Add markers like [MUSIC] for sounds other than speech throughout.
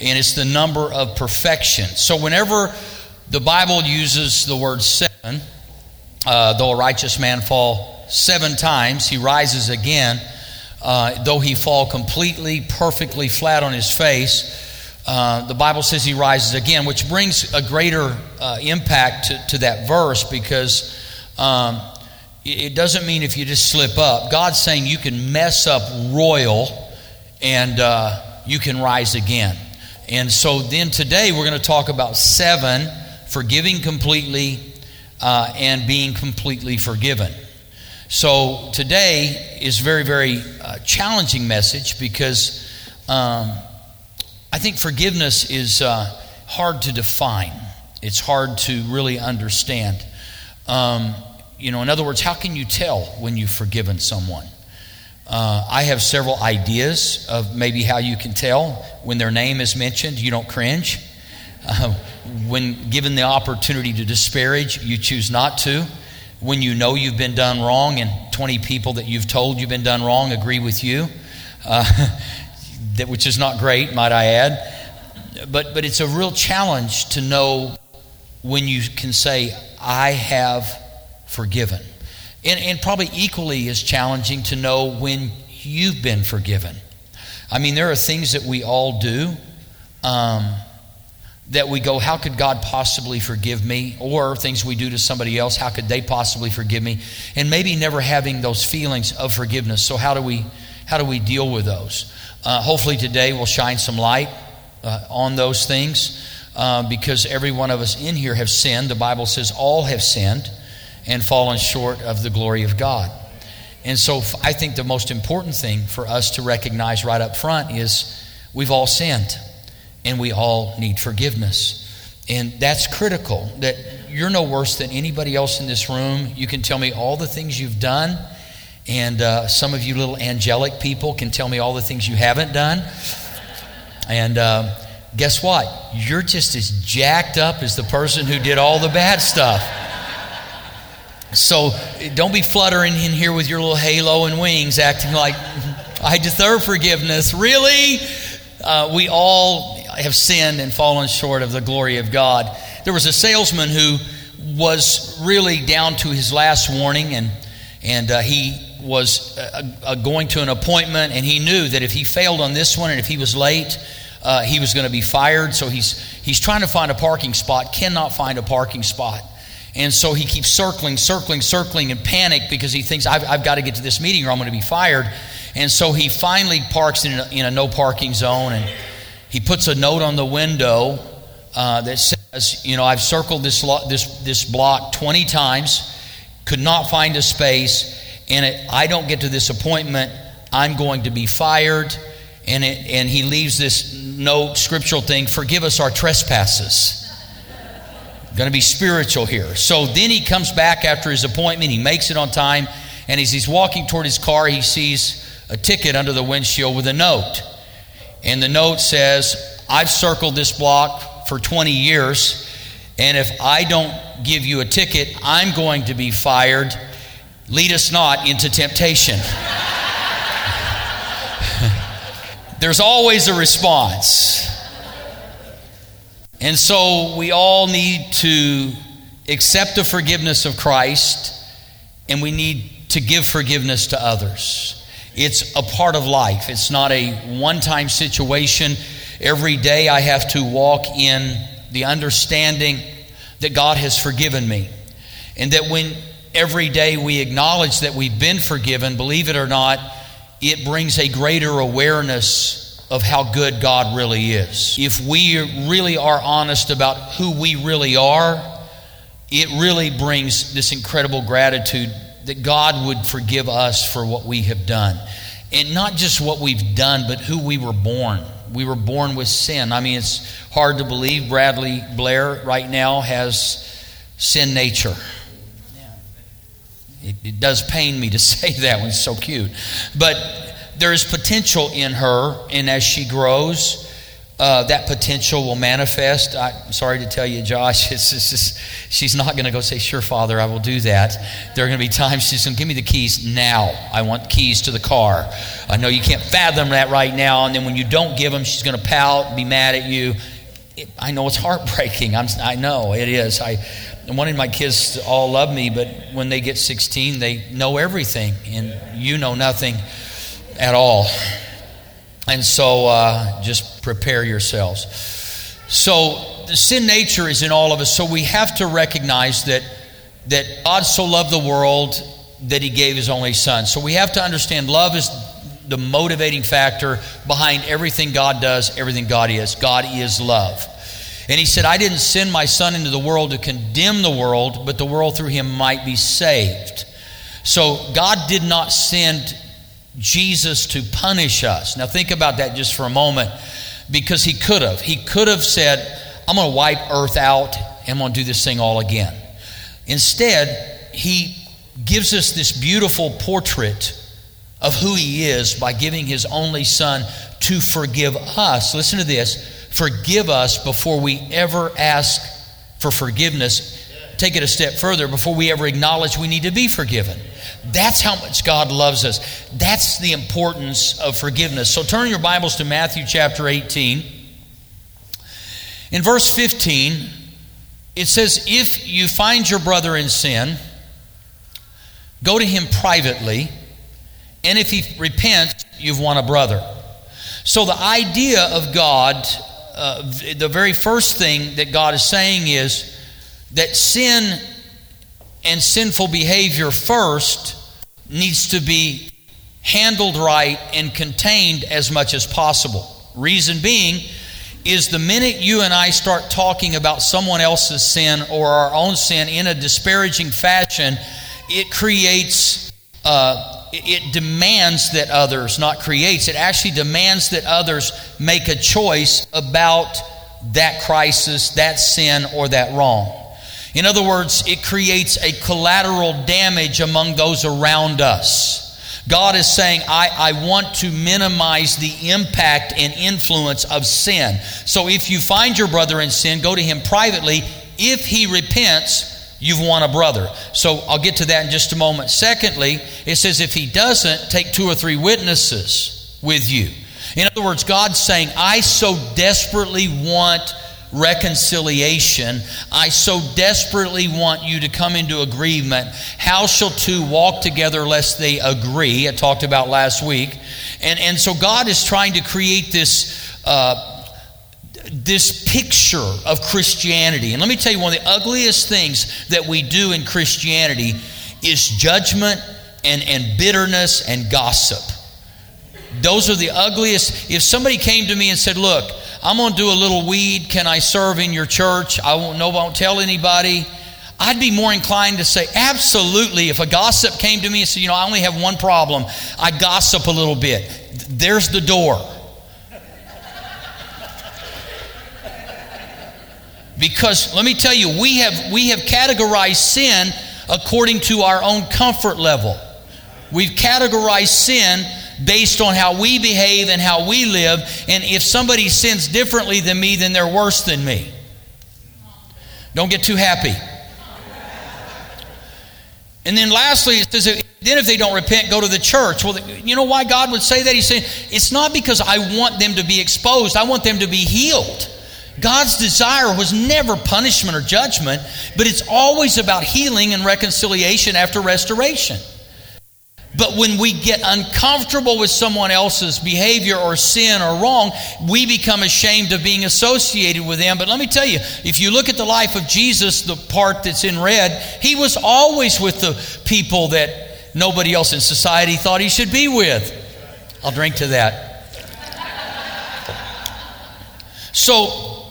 and it's the number of perfection. So, whenever the Bible uses the word seven, uh, though a righteous man fall seven times, he rises again. Uh, though he fall completely, perfectly flat on his face, uh, the Bible says he rises again, which brings a greater uh, impact to, to, that verse because um, it doesn't mean if you just slip up. God's saying you can mess up royal and uh, you can rise again. And so then today we're going to talk about seven forgiving completely uh, and being completely forgiven. So today is very, very uh, challenging message because um, I think forgiveness is uh, hard to define. It's hard to really understand. Um, you know, in other words, how can you tell when you've forgiven someone? Uh, I have several ideas of maybe how you can tell when their name is mentioned, you don't cringe. Uh, when given the opportunity to disparage, you choose not to when you know you've been done wrong and 20 people that you've told you've been done wrong agree with you, uh, [LAUGHS] that, which is not great, might I add. But, but it's a real challenge to know when you can say, I have forgiven. And, and probably equally as challenging to know when you've been forgiven. I mean, there are things that we all do. Um, that we go, How could God possibly forgive me? Or things we do to somebody else, How could they possibly forgive me? And maybe never having those feelings of forgiveness. So, how do we, how do we deal with those? Uh, hopefully, today we'll shine some light uh, on those things uh, because every one of us in here have sinned. The Bible says all have sinned and fallen short of the glory of God. And so, I think the most important thing for us to recognize right up front is we've all sinned and we all need forgiveness. And that's critical that you're no worse than anybody else in this room. You can tell me all the things you've done, and uh, some of you little angelic people can tell me all the things you haven't done. And uh, guess what? You're just as jacked up as the person who did all the bad stuff. So don't be fluttering in here with your little halo and wings, acting like I deserve forgiveness. Really? Uh, we all have sinned and fallen short of the glory of God. There was a salesman who was really down to his last warning, and, and uh, he was uh, uh, going to an appointment, and he knew that if he failed on this one and if he was late, uh, he was going to be fired. So he's, he's trying to find a parking spot, cannot find a parking spot. And so he keeps circling, circling, circling in panic because he thinks, I've, I've got to get to this meeting or I'm going to be fired. And so he finally parks in a, in a no parking zone and he puts a note on the window uh, that says, you know, I've circled this, lo- this, this block 20 times, could not find a space, and it, I don't get to this appointment, I'm going to be fired. And, it, and he leaves this note, scriptural thing, forgive us our trespasses. Going to be spiritual here. So then he comes back after his appointment, he makes it on time, and as he's walking toward his car, he sees a ticket under the windshield with a note. And the note says, I've circled this block for 20 years, and if I don't give you a ticket, I'm going to be fired. Lead us not into temptation. [LAUGHS] There's always a response. And so we all need to accept the forgiveness of Christ, and we need to give forgiveness to others. It's a part of life. It's not a one time situation. Every day I have to walk in the understanding that God has forgiven me. And that when every day we acknowledge that we've been forgiven, believe it or not, it brings a greater awareness of how good God really is. If we really are honest about who we really are, it really brings this incredible gratitude that God would forgive us for what we have done. And not just what we've done, but who we were born We were born with sin. I mean, it's hard to believe Bradley Blair right now has sin nature. It, it does pain me to [LAUGHS] say that it's so cute. But there is potential in her, and as she grows, uh, that potential will manifest. I'm sorry to tell you, Josh, [LAUGHS] it's, it's she's not going to go say, Sure, Father, I will do that. There are going to be times she's going to give me the keys now. I want keys to the car. I know you can't fathom that right now. And then when you don't give them, she's going to pout, be mad at you. It, I know it's [LAUGHS] heartbreaking. I'm, I know it is. I wanted my kids to all love me, but when they get 16, they know everything, and you know nothing at all. And so uh, just prepare yourselves. So the sin nature is in all of us. So we have to recognize that that God so loved the world that he gave his only son. So we have to understand love is the motivating factor behind everything God does, everything God is. God is love. And he said, I didn't send my son into the world to condemn the world, but the world through him might be saved. So God did not send Jesus to punish us. Now, think about that just for a moment because he could have. He could have said, I'm going to wipe earth out and I'm going to do this thing all again. Instead, he gives us this beautiful portrait of who he is by giving his only son to forgive us. Listen to this forgive us before we ever ask for forgiveness. Take it a step further before we ever acknowledge we need to be forgiven. That's how much God loves us. That's the importance of forgiveness. So turn your Bibles to Matthew chapter 18. In verse 15, it says, If you find your brother in sin, go to him privately, and if he repents, you've won a brother. So the idea of God, uh, the very first thing that God is saying is that sin and sinful behavior first needs to be handled right and contained as much as possible. Reason being is the minute you and I start talking about someone else's sin or our own sin in a disparaging fashion, it creates, uh, it demands that others, not creates, it actually demands that others make a choice about that crisis, that sin, or that wrong. In other words, it creates a collateral damage among those around us. God is saying, I, I want to minimize the impact and influence of sin. So if you find your brother in sin, go to him privately. If he repents, you've won a brother. So I'll get to that in just a moment. Secondly, it says, if he doesn't, take two or three witnesses with you. In other words, God's saying, I so desperately want reconciliation. I so desperately want you to come into agreement. How shall two walk together lest they agree? I talked about last week. And, and so God is trying to create this. Uh, this picture of Christianity. And let me tell you, one of the ugliest things that we do in Christianity is judgment and, and bitterness and gossip. Those are the ugliest. If somebody came to me and said, Look, I'm going to do a little weed. Can I serve in your church? I won't, no, won't tell anybody. I'd be more inclined to say, absolutely. If a gossip came to me and said, you know, I only have one problem, I gossip a little bit. There's the door. Because let me tell you, we have, we have categorized sin according to our own comfort level. We've categorized sin based on how we behave and how we live. And if somebody sins differently than me, then they're worse than me. Don't get too happy. And then lastly, it says, then if they don't repent, go to the church. Well, you know why God would say that? He's saying, it's not because I want them to be exposed, I want them to be healed. God's desire was never punishment or judgment, but it's always about healing and reconciliation after restoration. But when we get uncomfortable with someone else's behavior or sin or wrong, we become ashamed of being associated with them. But let me tell you, if you look at the life of Jesus, the part that's in red, he was always with the people that nobody else in society thought he should be with. I'll drink to that. So,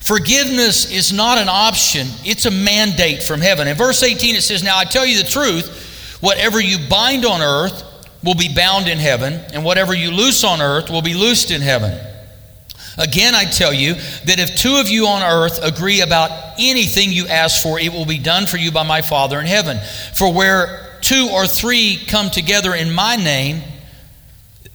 forgiveness is not an option, it's a mandate from heaven. In verse 18, it says, Now I tell you the truth. Whatever you bind on earth will be bound in heaven, and whatever you loose on earth will be loosed in heaven. Again, I tell you that if two of you on earth agree about anything you ask for, it will be done for you by my Father in heaven. For where two or three come together in my name,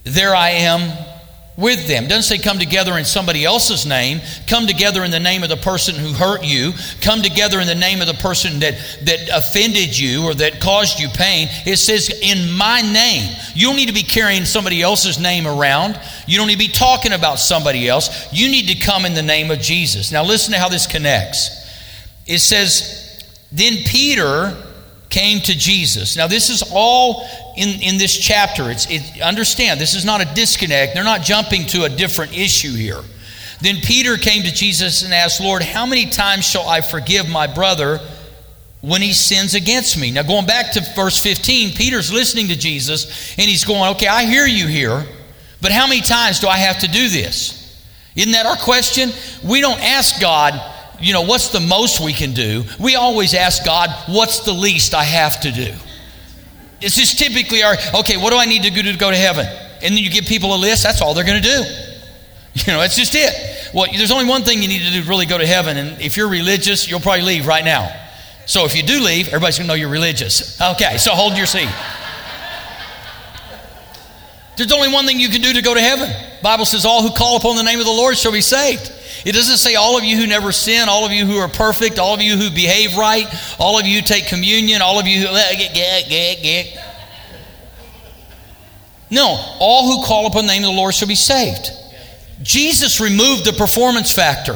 there I am with them. It doesn't say come together in somebody else's name. Come together in the name of the person who hurt you. Come together in the name of the person that, that offended you or that caused you pain. It says in my name. You don't need to be carrying somebody else's name around. You don't need to be talking about somebody else. You need to come in the name of Jesus. Now listen to how this connects. It says, then Peter came to Jesus. Now, this is all in, in this chapter. It's, it, understand, this is not a disconnect. They're not jumping to a different issue here. Then Peter came to Jesus and asked, Lord, how many times shall I forgive my brother when he sins against me? Now, going back to verse 15, Peter's listening to Jesus and he's going, Okay, I hear you here, but how many times do I have to do this? Isn't that our question? We don't ask God, you know, what's the most we can do? We always ask God, what's the least I have to do? It's just typically our, okay, what do I need to do to go to heaven? And then you give people a list, that's all they're going to do. [LAUGHS] You know, that's just it. Well, there's only one thing you need to do to really go to heaven, and if you're religious, you'll probably leave right now. So if you do leave, everybody's going to know you're religious. Okay, so hold your seat. There's only one thing you can do to go to heaven. Bible says all who call upon the name of the Lord shall be saved. It doesn't say all of you who never sin, all of you who are perfect, all of you who behave right, all of you who take communion, all of you who. [LAUGHS] No, all who call upon the name of the Lord shall be saved. Jesus removed the performance factor.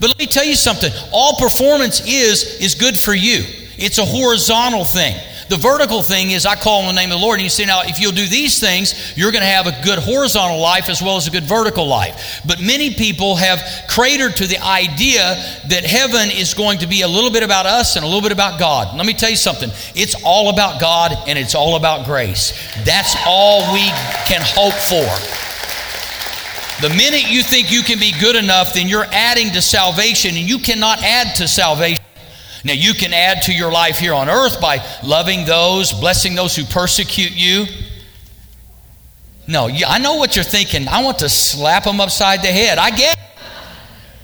But let me tell you something all performance is, is good for you, it's a horizontal thing. The vertical thing is I call on the name of the Lord. And you see, now, if you'll do these things, you're going to have a good horizontal life as well as a good vertical life. But many people have cratered to the idea that heaven is going to be a little bit about us and a little bit about God. Let me tell you something it's all about God and it's all about grace. That's all we can hope for. The minute you think you can be good enough, then you're adding to salvation, and you cannot add to salvation. Now, you can add to your life here on earth by loving those, blessing those who persecute you. No, I know what you're thinking. I want to slap them upside the head. I get it.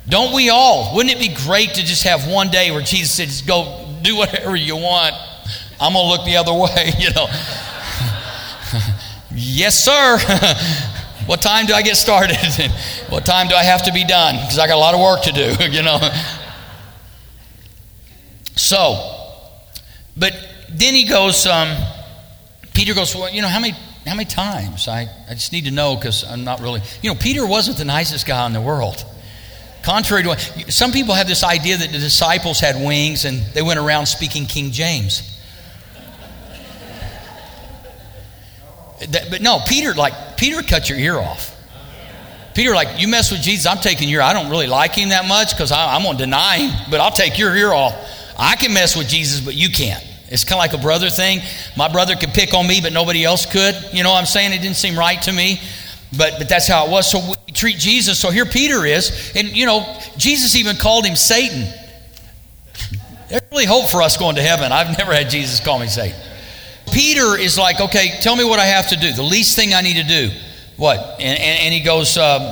Don't we all? Wouldn't it be great to just have one day where Jesus says, go do whatever you want? I'm going to look the other way, [LAUGHS] you know. [LAUGHS] yes, sir. [LAUGHS] what time do I get started? what time do I have to be done? Because I got a lot of work to do, you know. So, but then he goes, um, Peter goes, well, you know, how many, how many times? I, I just need to know because I'm not really, you know, Peter wasn't the nicest guy in the world. Contrary to what, some people have this idea that the disciples had wings and they went around speaking King James. That, but no, Peter, like, Peter cut your ear off. Peter, like, you mess with Jesus, I'm taking your, I don't really like him that much because I'm going to deny him, but I'll take your ear off. I can mess with Jesus, but you can't. It's kind of like a brother thing. My brother could pick on me, but nobody else could. You know what I'm saying? It didn't seem right to me. But, but that's how it was. So we treat Jesus. So here Peter is. And, you know, Jesus even called him Satan. There's really hope for us going to heaven. I've never had Jesus call me Satan. Peter is like, okay, tell me what I have to do. The least thing I need to do. What? And, and, and he goes, um,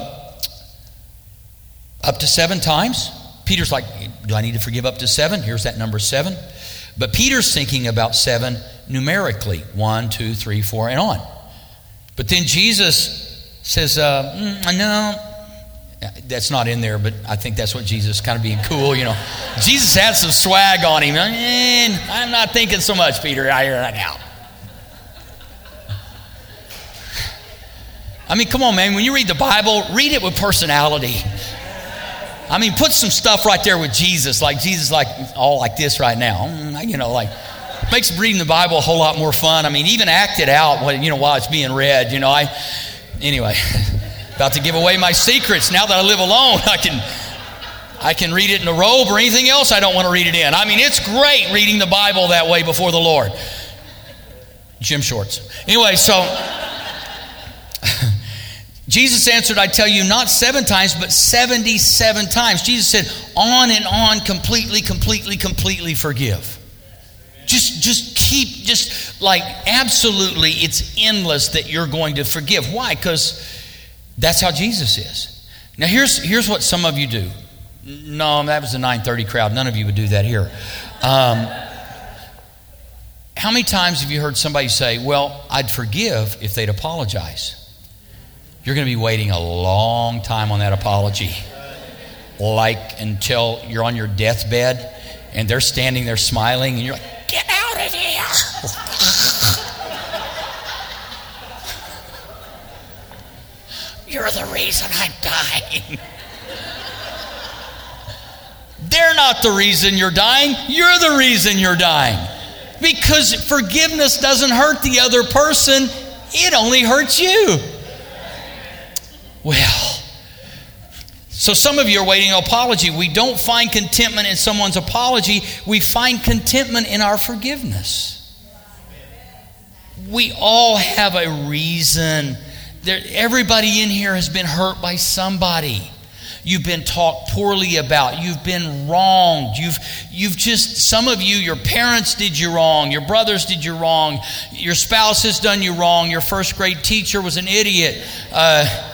up to seven times? Peter's like, do I need to forgive up to seven? Here's that number seven. But Peter's thinking about seven numerically one, two, three, four, and on. But then Jesus says, uh, mm, no, that's not in there, but I think that's what Jesus kind of being cool, you know. Jesus had some swag on him. I'm not thinking so much, Peter, I hear that now. I mean, come on, man. When you read the Bible, read it with personality. I mean, put some stuff right there with Jesus, like Jesus, like all like this right now. Mm, you know, like makes reading the Bible a whole lot more fun. I mean, even act it out, when, you know, while it's being read. You know, I anyway, [LAUGHS] about to give away my secrets. Now that I live alone, [LAUGHS] I can I can read it in a robe or anything else I don't want to read it in. I mean, it's great reading the Bible that way before the Lord. Gym shorts. Anyway, so. Jesus answered, I tell you, not seven times, but 77 times. Jesus said, on and on, completely, completely, completely forgive. Just, just keep, just like absolutely, it's endless that you're going to forgive. Why? Because that's how Jesus is. Now here's here's what some of you do. No, that was the 930 crowd. None of you would do that here. Um, how many times have you heard somebody say, Well, I'd forgive if they'd apologize? You're going to be waiting a long time on that apology. Like until you're on your deathbed and they're standing there smiling and you're like, Get out of here! [LAUGHS] you're the reason I'm dying. They're not the reason you're dying. You're the reason you're dying. Because forgiveness doesn't hurt the other person, it only hurts you. Well, so some of you are waiting apology. We don't find contentment in someone's apology, we find contentment in our forgiveness. We all have a reason. There, everybody in here has been hurt by somebody you've been talked poorly about, you've been wronged, you've, you've just, some of you, your parents did you wrong, your brothers did you wrong, your spouse has done you wrong, your first grade teacher was an idiot. Uh,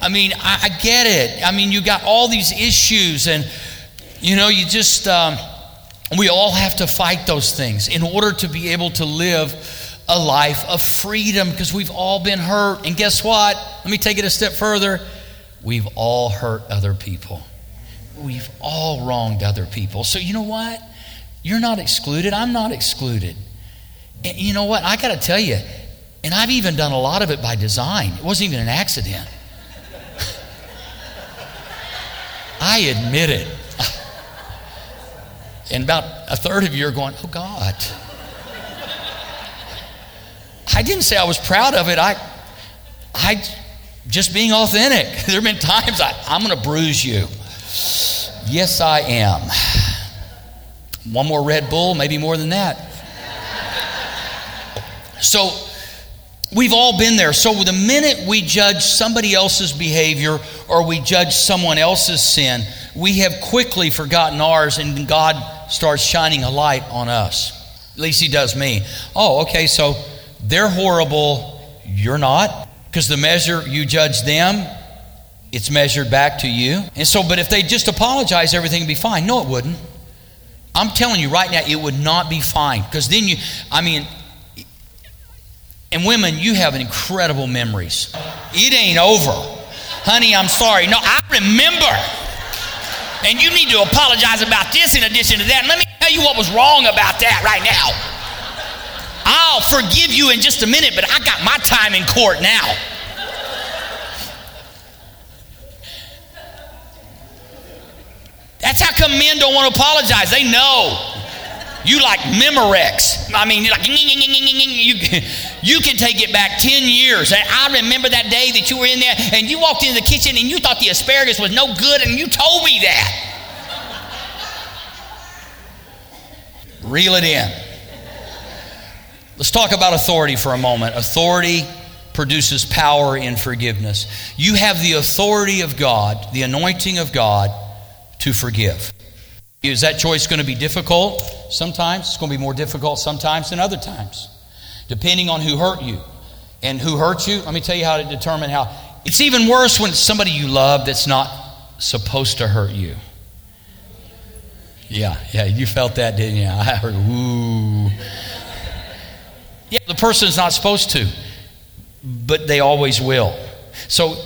I mean, I, I, get it. I mean, you got all these issues, and you know, you just, um, we all have to fight those things in order to be able to live a life of freedom because we've all been hurt. And guess what? Let me take it a step further. We've all hurt other people. We've all wronged other people. So, you know what? You're not excluded. I'm not excluded. And you know what? I got to tell you, and I've even done a lot of it by design. It wasn't even an accident. I admit it. [LAUGHS] And about a third of you are going, oh God. I didn't say I was proud of it. I, I just being authentic. [LAUGHS] There have been times I, I'm going to bruise you. Yes, I am. One more Red Bull, maybe more than that. So, we've all been there. So, the minute we judge somebody else's behavior or we judge someone else's sin, we have quickly forgotten ours, and God starts shining a light on us. At least He does me. Oh, okay, so they're horrible, you're not because the measure you judge them, it's measured back to you. And so, but if they just apologize, everything would be fine. No, it wouldn't. I'm telling you right now, it would not be fine. Because then you, I mean, and women, you have incredible memories. It ain't over. Honey, I'm sorry. No, I remember. And you need to apologize about this in addition to that. Let me tell you what was wrong about that right now. I'll forgive you in just a minute, but I got my time in court now. That's how come men don't want to apologize. They know. You like Memorex. I mean, you like, [LAUGHS] you, you can take it back 10 years. I remember that day that you were in there and you walked into the kitchen and you thought the asparagus was no good and you told me that. Reel it in. Let's talk about authority for a moment. Authority produces power in forgiveness. You have the authority of God, the anointing of God to forgive. Is that choice going to be difficult? Sometimes. It's going to be more difficult sometimes than other times, depending on who hurt you. And who hurt you, let me tell you how to determine how. It's even worse when it's somebody you love that's not supposed to hurt you. Yeah, yeah, you felt that, didn't you? [LAUGHS] I heard, ooh. Yeah, the person's not supposed to, but they always will. So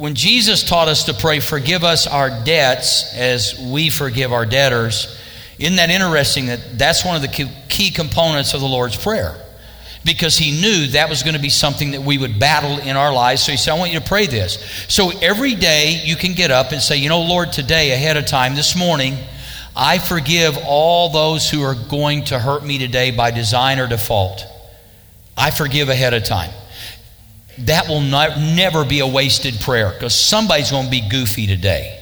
when Jesus taught us to pray, forgive us our debts as we forgive our debtors, isn't that interesting that that's one of the key components of the Lord's Prayer? Because he knew that was going to be something that we would battle in our lives. So he said, I want you to pray this. So every day you can get up and say, You know, Lord, today, ahead of time, this morning, I forgive all those who are going to hurt me today by design or default. I forgive ahead of time. That will not, never be a wasted prayer because somebody's going to be goofy today.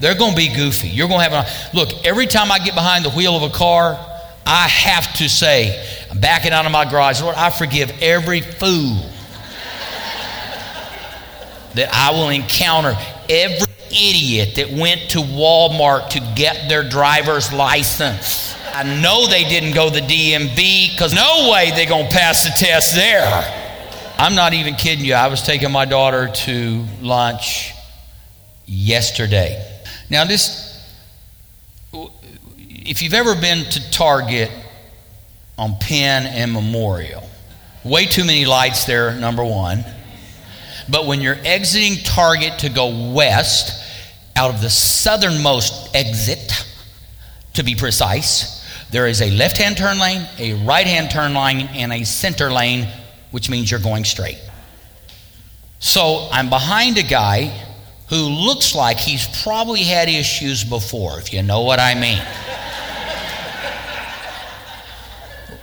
They're going to be goofy. You're going to have a look. Every time I get behind the wheel of a car, I have to say, I'm backing out of my garage. Lord, I forgive every fool that I will encounter. Every idiot that went to Walmart to get their driver's license. I know they didn't go the DMV because no way they're going to pass the test there. I'm not even kidding you. I was taking my daughter to lunch yesterday. Now, this, if you've ever been to Target on Penn and Memorial, way too many lights there, number one. But when you're exiting Target to go west, out of the southernmost exit, to be precise, there is a left hand turn lane, a right hand turn lane, and a center lane, which means you're going straight. So I'm behind a guy who looks like he's probably had issues before, if you know what I mean.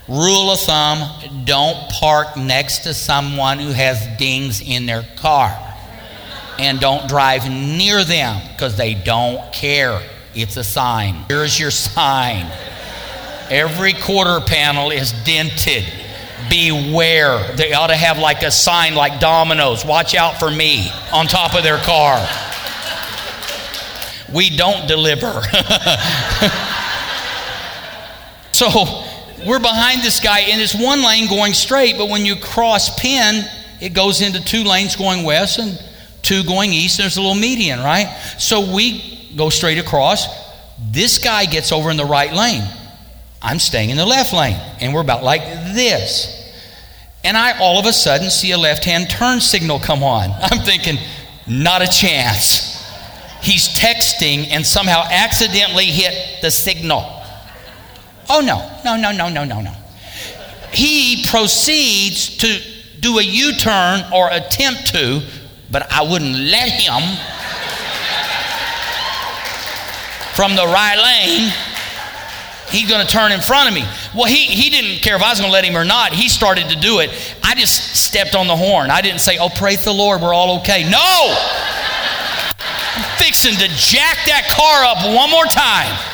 Rule of thumb don't park next to someone who has dings in their car. And don't drive near them because they don't care. It's a sign. Here's your sign. Every quarter panel is dented. Beware. They ought to have like a sign like Domino's. Watch out for me on top of their car. We don't deliver. [LAUGHS] so we're behind this guy, and it's one lane going straight, but when you cross Penn, it goes into two lanes going west and two going east. There's a little median, right? So we go straight across. This guy gets over in the right lane. I'm staying in the left lane, and we're about like this. And I all of a sudden see a left hand turn signal come on. [LAUGHS] I'm thinking, not a chance. He's texting and somehow accidentally hit the signal. Oh, no, no, no, no, no, no, no. He proceeds to do a U turn or attempt to, but I wouldn't let him [LAUGHS] from the right lane he's going to turn in front of me. Well, he, he didn't care if I was going to let him or not. He started to do it. I just stepped on the horn. I didn't say, Oh, praise the Lord, we're all okay. No! I'm fixing to jack that car up one more time.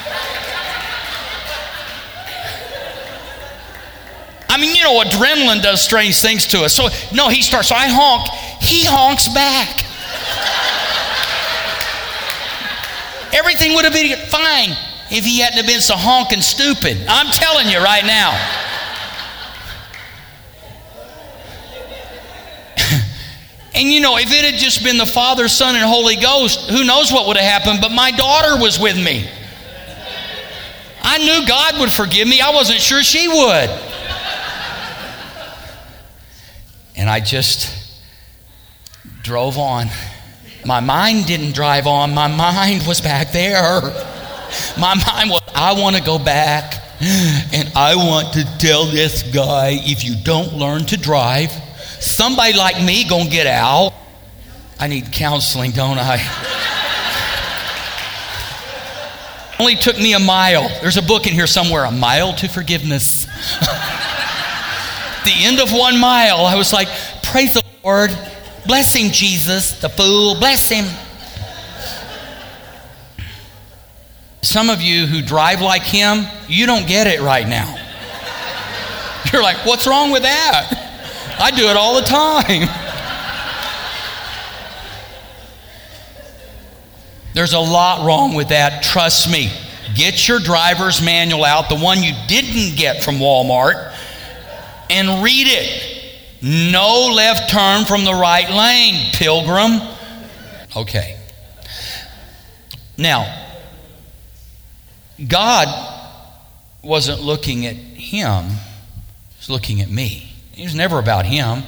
I mean, you know, adrenaline does strange things to us. So, no, he starts, so I honk. He honks back. Everything would have been fine if he hadn't have been so honking stupid. I'm telling you right now. [LAUGHS] and you know, if it had just been the Father, Son, and Holy Ghost, who knows what would have happened, but my daughter was with me. I knew God would forgive me, I wasn't sure she would. And I just drove on. My mind didn't drive on, my mind was back there. My mind was, I want to go back and I want to tell this guy if you don't learn to drive, somebody like me gonna get out. I need counseling, don't I? [LAUGHS] Only took me a mile. There's a book in here somewhere, A Mile to Forgiveness. [LAUGHS] the end of one mile, I was like, Praise the Lord. Bless him, Jesus, the fool. Bless him. Some of you who drive like him, you don't get it right now. You're like, what's wrong with that? I do it all the time. There's a lot wrong with that, trust me. Get your driver's manual out, the one you didn't get from Walmart, and read it. No left turn from the right lane, pilgrim. Okay. Now, God wasn't looking at him, he was looking at me. It was never about him.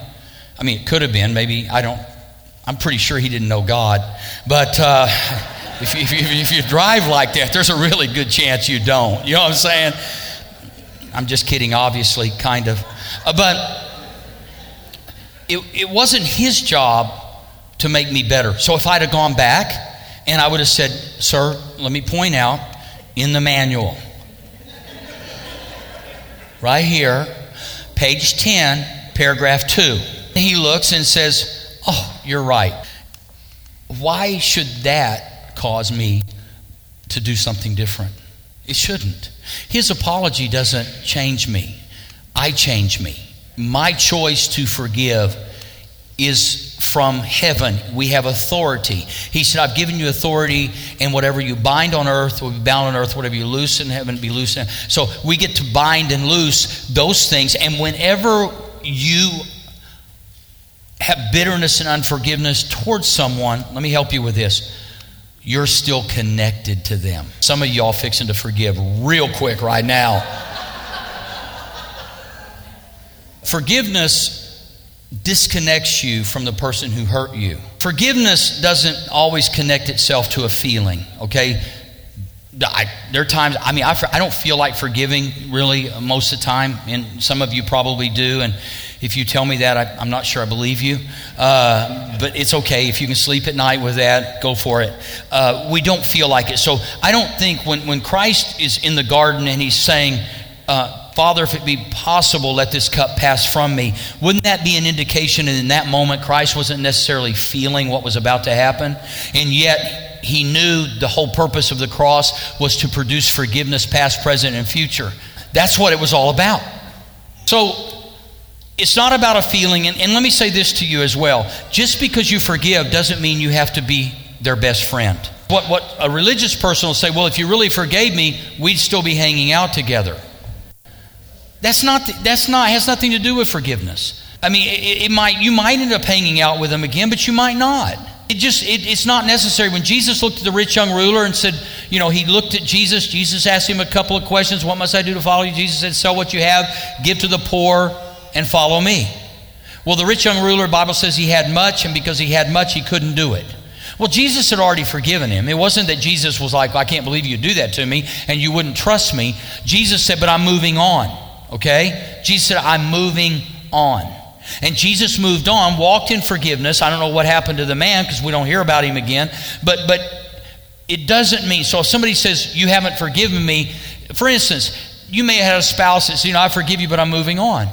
I mean, it could have been. Maybe, I don't, I'm pretty sure he didn't know God. But uh, [LAUGHS] if, you, if, you, if you drive like that, there's a really good chance you don't. You know what I'm saying? I'm just kidding, obviously, kind of. Uh, but it, it wasn't his job to make me better. So if I'd have gone back and I would have said, Sir, let me point out, in the manual. Right here, page 10, paragraph 2. He looks and says, Oh, you're right. Why should that cause me to do something different? It shouldn't. His apology doesn't change me, I change me. My choice to forgive is from heaven. We have authority. He said, I've given you authority, and whatever you bind on earth will be bound on earth, whatever you loose in heaven be loose in So we get to bind and loose those things. And whenever you have bitterness and unforgiveness towards someone, let me help you with this. you're still connected to them. Some of y'all fixing to forgive real quick right now. [LAUGHS] Forgiveness disconnects you from the person who hurt you. Forgiveness doesn't always connect itself to a feeling, okay? I, there are times, I mean, I, I don't feel like forgiving really most of the time, and some of you probably do. And if you tell me that, I, am not sure I believe you. Uh, but it's okay. If you can sleep at night with that, go for it. Uh, we don't feel like it. So I don't think when, when Christ is in the garden and he's saying, uh, Father, if it be possible, let this cup pass from me. Wouldn't that be an indication that in that moment Christ wasn't necessarily feeling what was about to happen? And yet he knew the whole purpose of the cross was to produce forgiveness, past, present, and future. That's what it was all about. So it's not about a feeling. And, and let me say this to you as well just because you forgive doesn't mean you have to be their best friend. What, what a religious person will say, well, if you really forgave me, we'd still be hanging out together. That's not, that's not, has nothing to do with forgiveness. I mean, it, it might, you might end up hanging out with them again, but you might not. It just, it, it's not necessary. When Jesus looked at the rich young ruler and said, you know, he looked at Jesus. Jesus asked him a couple of questions. What must I do to follow you? Jesus said, sell what you have, give to the poor, and follow me. Well, the rich young ruler, Bible says he had much, and because he had much, he couldn't do it. Well, Jesus had already forgiven him. It wasn't that Jesus was like, I can't believe you do that to me, and you wouldn't trust me. Jesus said, but I'm moving on. Okay? Jesus said, I'm moving on. And Jesus moved on, walked in forgiveness. I don't know what happened to the man because we don't hear about him again. But but it doesn't mean so if somebody says you haven't forgiven me, for instance, you may have had a spouse that says, you know, I forgive you, but I'm moving on.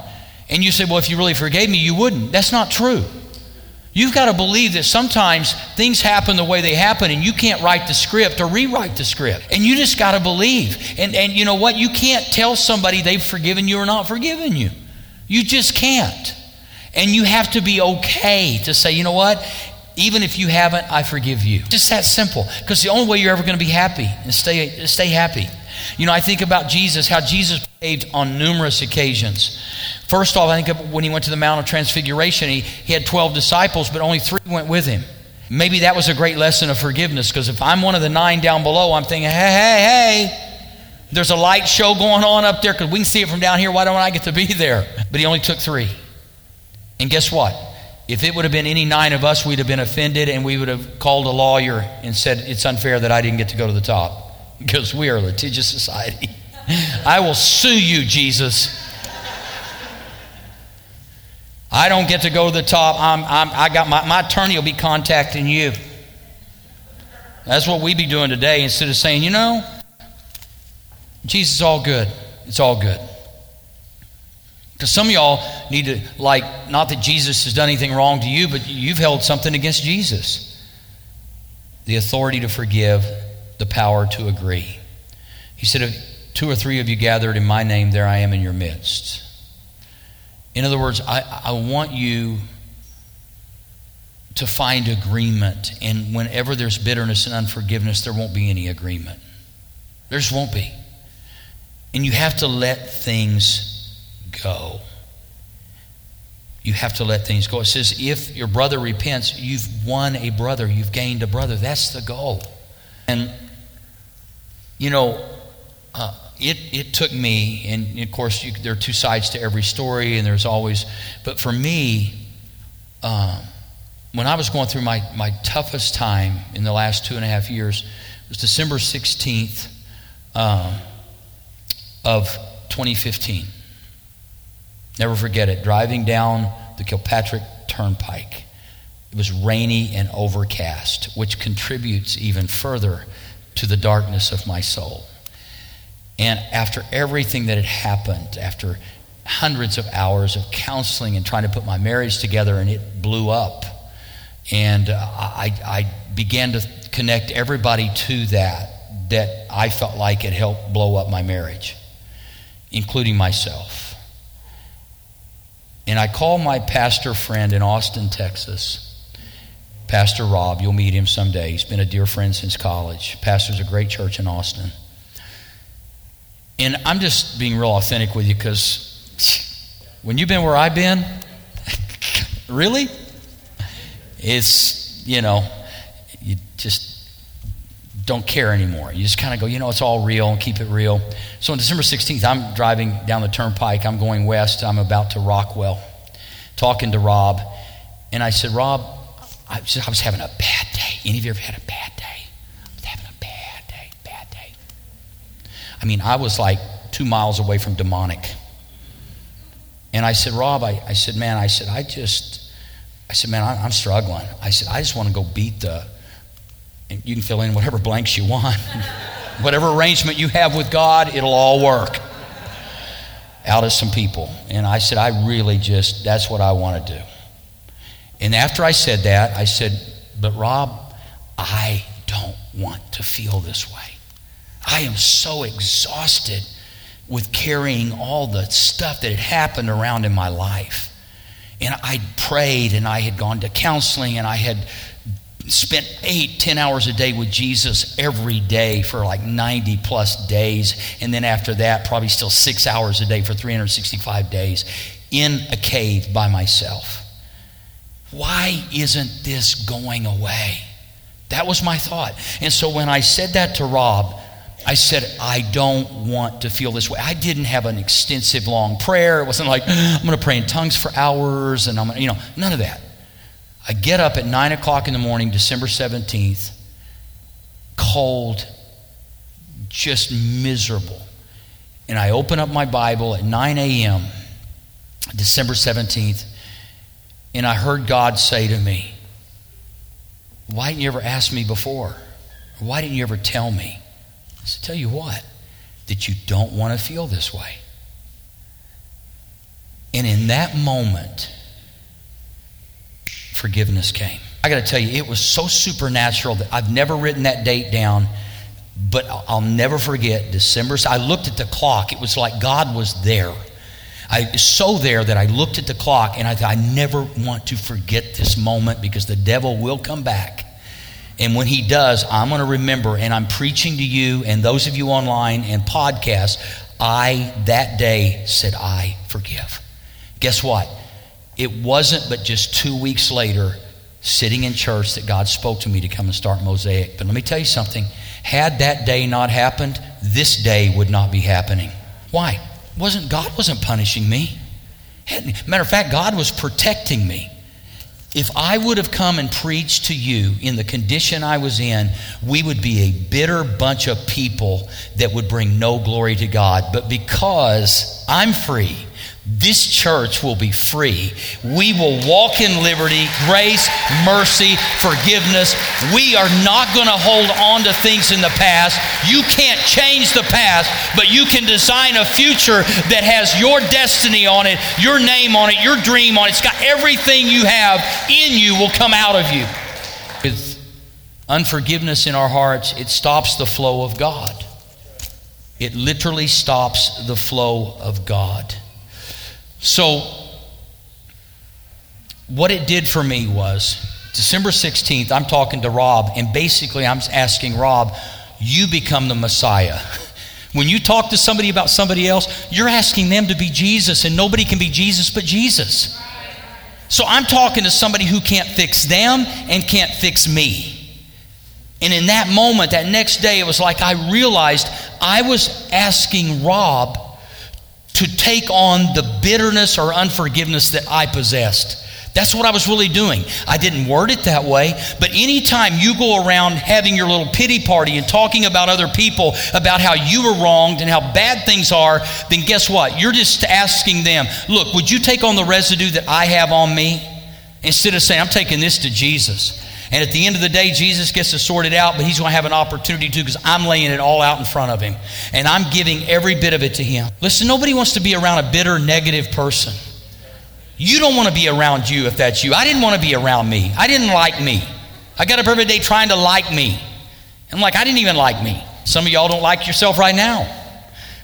And you say, Well, if you really forgave me, you wouldn't. That's not true. You've got to believe that sometimes things happen the way they happen and you can't write the script or rewrite the script. And you just got to believe. And, and you know what? You can't tell somebody they've forgiven you or not forgiven you. You just can't. And you have to be okay to say, you know what? Even if you haven't, I forgive you. Just that simple. Because the only way you're ever going to be happy is stay, stay happy. You know, I think about Jesus, how Jesus behaved on numerous occasions. First off, I think when he went to the Mount of Transfiguration, he, he had 12 disciples, but only three went with him. Maybe that was a great lesson of forgiveness because if I'm one of the nine down below, I'm thinking, hey, hey, hey, there's a light show going on up there because we can see it from down here. Why don't I get to be there? But he only took three. And guess what? If it would have been any nine of us, we'd have been offended and we would have called a lawyer and said, It's unfair that I didn't get to go to the top because we are a litigious society. I will sue you, Jesus. I don't get to go to the top. I'm, I'm, I got my, my attorney will be contacting you. That's what we be doing today instead of saying, you know, Jesus is all good. It's all good. Because some of y'all need to, like, not that Jesus has done anything wrong to you, but you've held something against Jesus the authority to forgive, the power to agree. He said, If two or three of you gathered in my name, there I am in your midst. In other words, I, I want you to find agreement. And whenever there's bitterness and unforgiveness, there won't be any agreement. There just won't be. And you have to let things go. You have to let things go. It says, if your brother repents, you've won a brother, you've gained a brother. That's the goal. And, you know, uh, it, it took me, and of course, you, there are two sides to every story, and there's always, but for me, um, when I was going through my, my toughest time in the last two and a half years, it was December 16th um, of 2015. Never forget it. Driving down the Kilpatrick Turnpike. It was rainy and overcast, which contributes even further to the darkness of my soul. And after everything that had happened, after hundreds of hours of counseling and trying to put my marriage together, and it blew up. And uh, I, I began to connect everybody to that, that I felt like it helped blow up my marriage, including myself. And I called my pastor friend in Austin, Texas, Pastor Rob. You'll meet him someday. He's been a dear friend since college. Pastors a great church in Austin. And I'm just being real authentic with you because when you've been where I've been, [LAUGHS] really? It's, you know, you just, don't care anymore. You just kind of go, you know, it's all real and keep it real. So on December 16th, I'm driving down the turnpike. I'm going west. I'm about to Rockwell, talking to Rob. And I said, Rob, I was, I was having a bad day. Any of you ever had a bad day? I was having a bad day, bad day. I mean, I was like two miles away from demonic. And I said, Rob, I, I said, man, I said, I just, I said, man, I, I'm struggling. I said, I just want to go beat the, and you can fill in whatever blanks you want. [LAUGHS] whatever arrangement you have with God, it'll all work out of some people. And I said, I really just, that's what I want to do. And after I said that, I said, But Rob, I don't want to feel this way. I am so exhausted with carrying all the stuff that had happened around in my life. And I prayed and I had gone to counseling and I had spent eight, ten hours a day with Jesus every day for like 90 plus days. And then after that, probably still six hours a day for 365 days in a cave by myself. Why isn't this going away? That was my thought. And so when I said that to Rob, I said, I don't want to feel this way. I didn't have an extensive long prayer. It wasn't like, I'm going to pray in tongues for hours and I'm going to, you know, none of that. I get up at 9 o'clock in the morning, December 17th, cold, just miserable. And I open up my Bible at 9 a.m., December 17th, and I heard God say to me, Why didn't you ever ask me before? Why didn't you ever tell me? I said, Tell you what, that you don't want to feel this way. And in that moment, forgiveness came. I got to tell you, it was so supernatural that I've never written that date down, but I'll never forget December. I looked at the clock. It was like God was there. I so there that I looked at the clock and I thought, I never want to forget this moment because the devil will come back. And when he does, I'm going to remember, and I'm preaching to you and those of you online and podcasts. I, that day, said, I forgive. Guess what? It wasn't but just two weeks later, sitting in church, that God spoke to me to come and start Mosaic. But let me tell you something. Had that day not happened, this day would not be happening. Why? Wasn't God wasn't punishing me. Matter of fact, God was protecting me. If I would have come and preached to you in the condition I was in, we would be a bitter bunch of people that would bring no glory to God. But because I'm free, this church will be free. We will walk in liberty, grace, mercy, forgiveness. We are not going to hold on to things in the past. You can't change the past, but you can design a future that has your destiny on it, your name on it, your dream on it. It's got everything you have in you will come out of you. With unforgiveness in our hearts, it stops the flow of God. It literally stops the flow of God. So, what it did for me was December 16th, I'm talking to Rob, and basically I'm asking Rob, you become the Messiah. [LAUGHS] When you talk to somebody about somebody else, you're asking them to be Jesus, and nobody can be Jesus but Jesus. So I'm talking to somebody who can't fix them and can't fix me. And in that moment, that next day, it was like I realized I was asking Rob to take on the bitterness or unforgiveness that I possessed. That's what I was really doing. I didn't word it that way, but anytime you go around having your little pity party and talking about other people, about how you were wronged and how bad things are, then guess what? You're just asking them, look, would you take on the residue that I have on me? Instead of saying, I'm taking this to Jesus. And at the end of the day, Jesus gets to sort it out, but he's going to have an opportunity to because I'm laying it all out in front of him. And I'm giving every bit of it to him. Listen, nobody wants to be around a bitter, negative person. You don't want to be around you if that's you. I didn't want to be around me. I didn't like me. I got up every day trying to like me. I'm like, I didn't even like me. Some of y'all don't like yourself right now.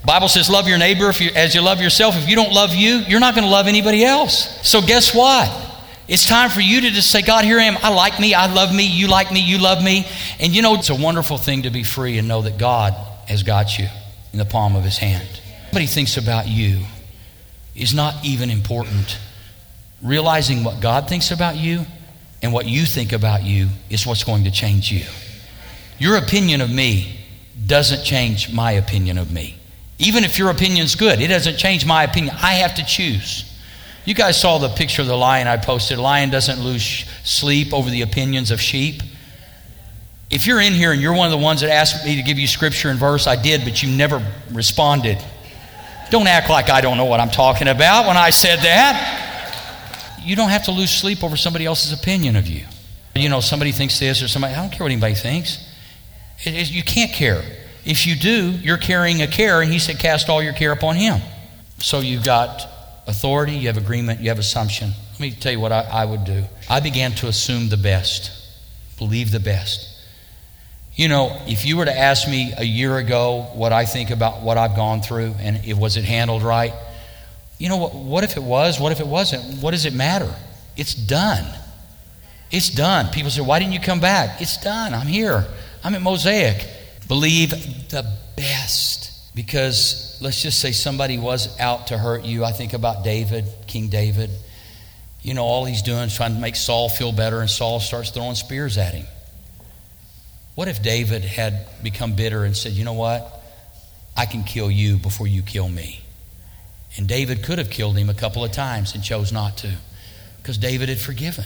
Bible says, love your neighbor you, as you love yourself. If you don't love you, you're not going to love anybody else. So guess what? It's time for you to just say, God, here I am. I like me. I love me. You like me. You love me. And you know, it's a wonderful thing to be free and know that God has got you in the palm of his hand. What he thinks about you is not even important. Realizing what God thinks about you and what you think about you is what's going to change you. Your opinion of me doesn't change my opinion of me. Even if your opinion's good, it doesn't change my opinion. I have to choose. You guys saw the picture of the lion I posted. Lion doesn't lose sleep over the opinions of sheep. If you're in here and you're one of the ones that asked me to give you scripture and verse, I did, but you never responded. Don't act like I don't know what I'm talking about when I said that. You don't have to lose sleep over somebody else's opinion of you. You know, somebody thinks this or somebody, I don't care what anybody thinks. It, it, you can't care. If you do, you're carrying a care, and he said, cast all your care upon him. So you've got authority, you have agreement, you have assumption. Let me tell you what I, I would do. I began to assume the best, believe the best. You know, if you were to ask me a year ago what I think about what I've gone through and it, was it handled right, you know what, what if it was? What if it wasn't? What does it matter? It's done. It's done. People say, Why didn't you come back? It's done. I'm here. I'm at Mosaic. Believe the best. Because let's just say somebody was out to hurt you. I think about David, King David. You know, all he's doing is trying to make Saul feel better, and Saul starts throwing spears at him. What if David had become bitter and said, You know what? I can kill you before you kill me? And David could have killed him a couple of times and chose not to because David had forgiven.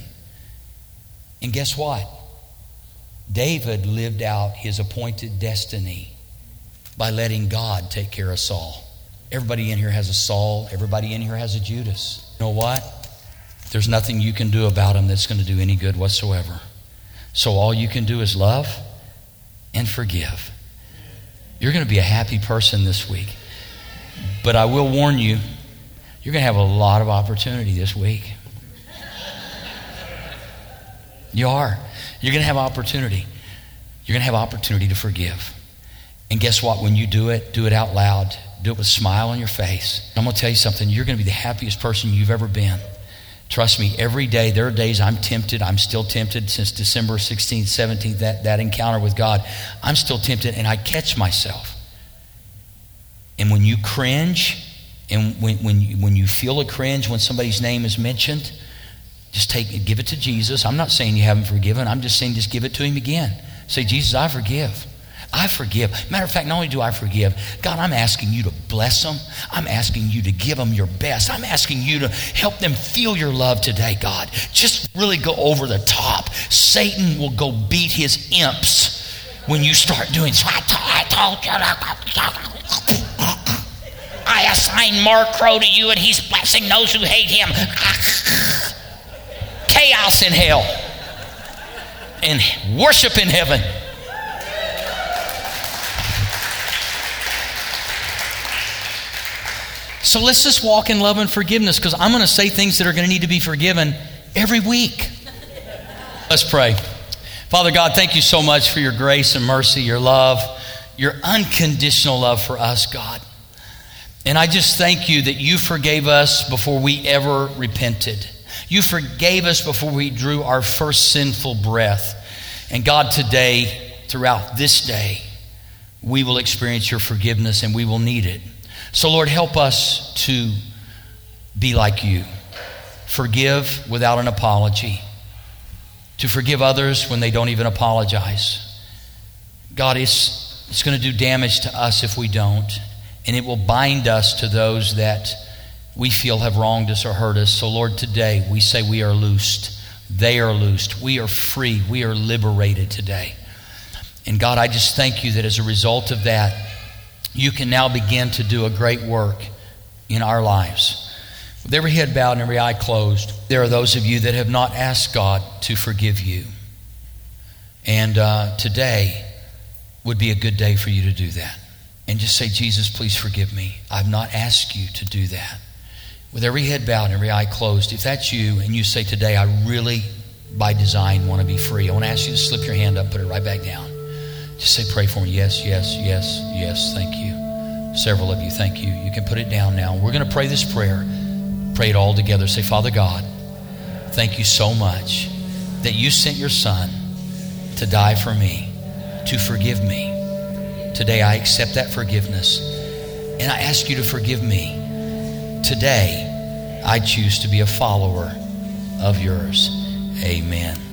And guess what? David lived out his appointed destiny by letting God take care of Saul. Everybody in here has a Saul, everybody in here has a Judas. You know what? There's nothing you can do about him that's going to do any good whatsoever. So all you can do is love and forgive. You're going to be a happy person this week. But I will warn you, you're going to have a lot of opportunity this week. You are. You're going to have opportunity. You're going to have opportunity to forgive. And guess what? When you do it, do it out loud. Do it with a smile on your face. I'm going to tell you something. You're going to be the happiest person you've ever been. Trust me, every day, there are days I'm tempted. I'm still tempted since December 16th, 17th, that, that encounter with God. I'm still tempted, and I catch myself. And when you cringe, and when, when, you, when you feel a cringe when somebody's name is mentioned, just take it, give it to Jesus. I'm not saying you haven't forgiven. I'm just saying just give it to him again. Say, Jesus, I forgive. I forgive. Matter of fact, not only do I forgive, God, I'm asking you to bless them. I'm asking you to give them your best. I'm asking you to help them feel your love today, God. Just really go over the top. Satan will go beat his imps when you start doing so. I told you. I assign Mark Crow to you, and he's blessing those who hate him chaos in hell and worship in heaven. So let's just walk in love and forgiveness because I'm going to say things that are going to need to be forgiven every week. Let's pray. Father God, thank you so much for your grace and mercy, your love, your unconditional love for us, God. And I just thank you that you forgave us before we ever repented. You forgave us before we drew our first sinful breath. And God, today, throughout this day, we will experience your forgiveness and we will need it. So, Lord, help us to be like you. Forgive without an apology, to forgive others when they don't even apologize. God, it's, it's going to do damage to us if we don't, and it will bind us to those that we feel have wronged us or hurt us. So, Lord, today we say we are loosed. They are loosed. We are free. We are liberated today. And God, I just thank you that as a result of that, you can now begin to do a great work in our lives. With every head bowed and every eye closed, there are those of you that have not asked God to forgive you. And uh, today would be a good day for you to do that. And just say, Jesus, please forgive me. I've not asked you to do that with every head bowed and every eye closed, if that's you and you say today, I really, by design, want to be free, I want to ask you to slip your hand up, put it right back down. Just say, pray for me. Yes, yes, yes, yes. Thank you. Several of you, thank you. You can put it down now. We're going to pray this prayer. Pray it all together. Say, Father God, thank you so much that you sent your son to die for me, to forgive me. Today I accept that forgiveness and I ask you to forgive me Today, I choose to be a follower of yours. Amen.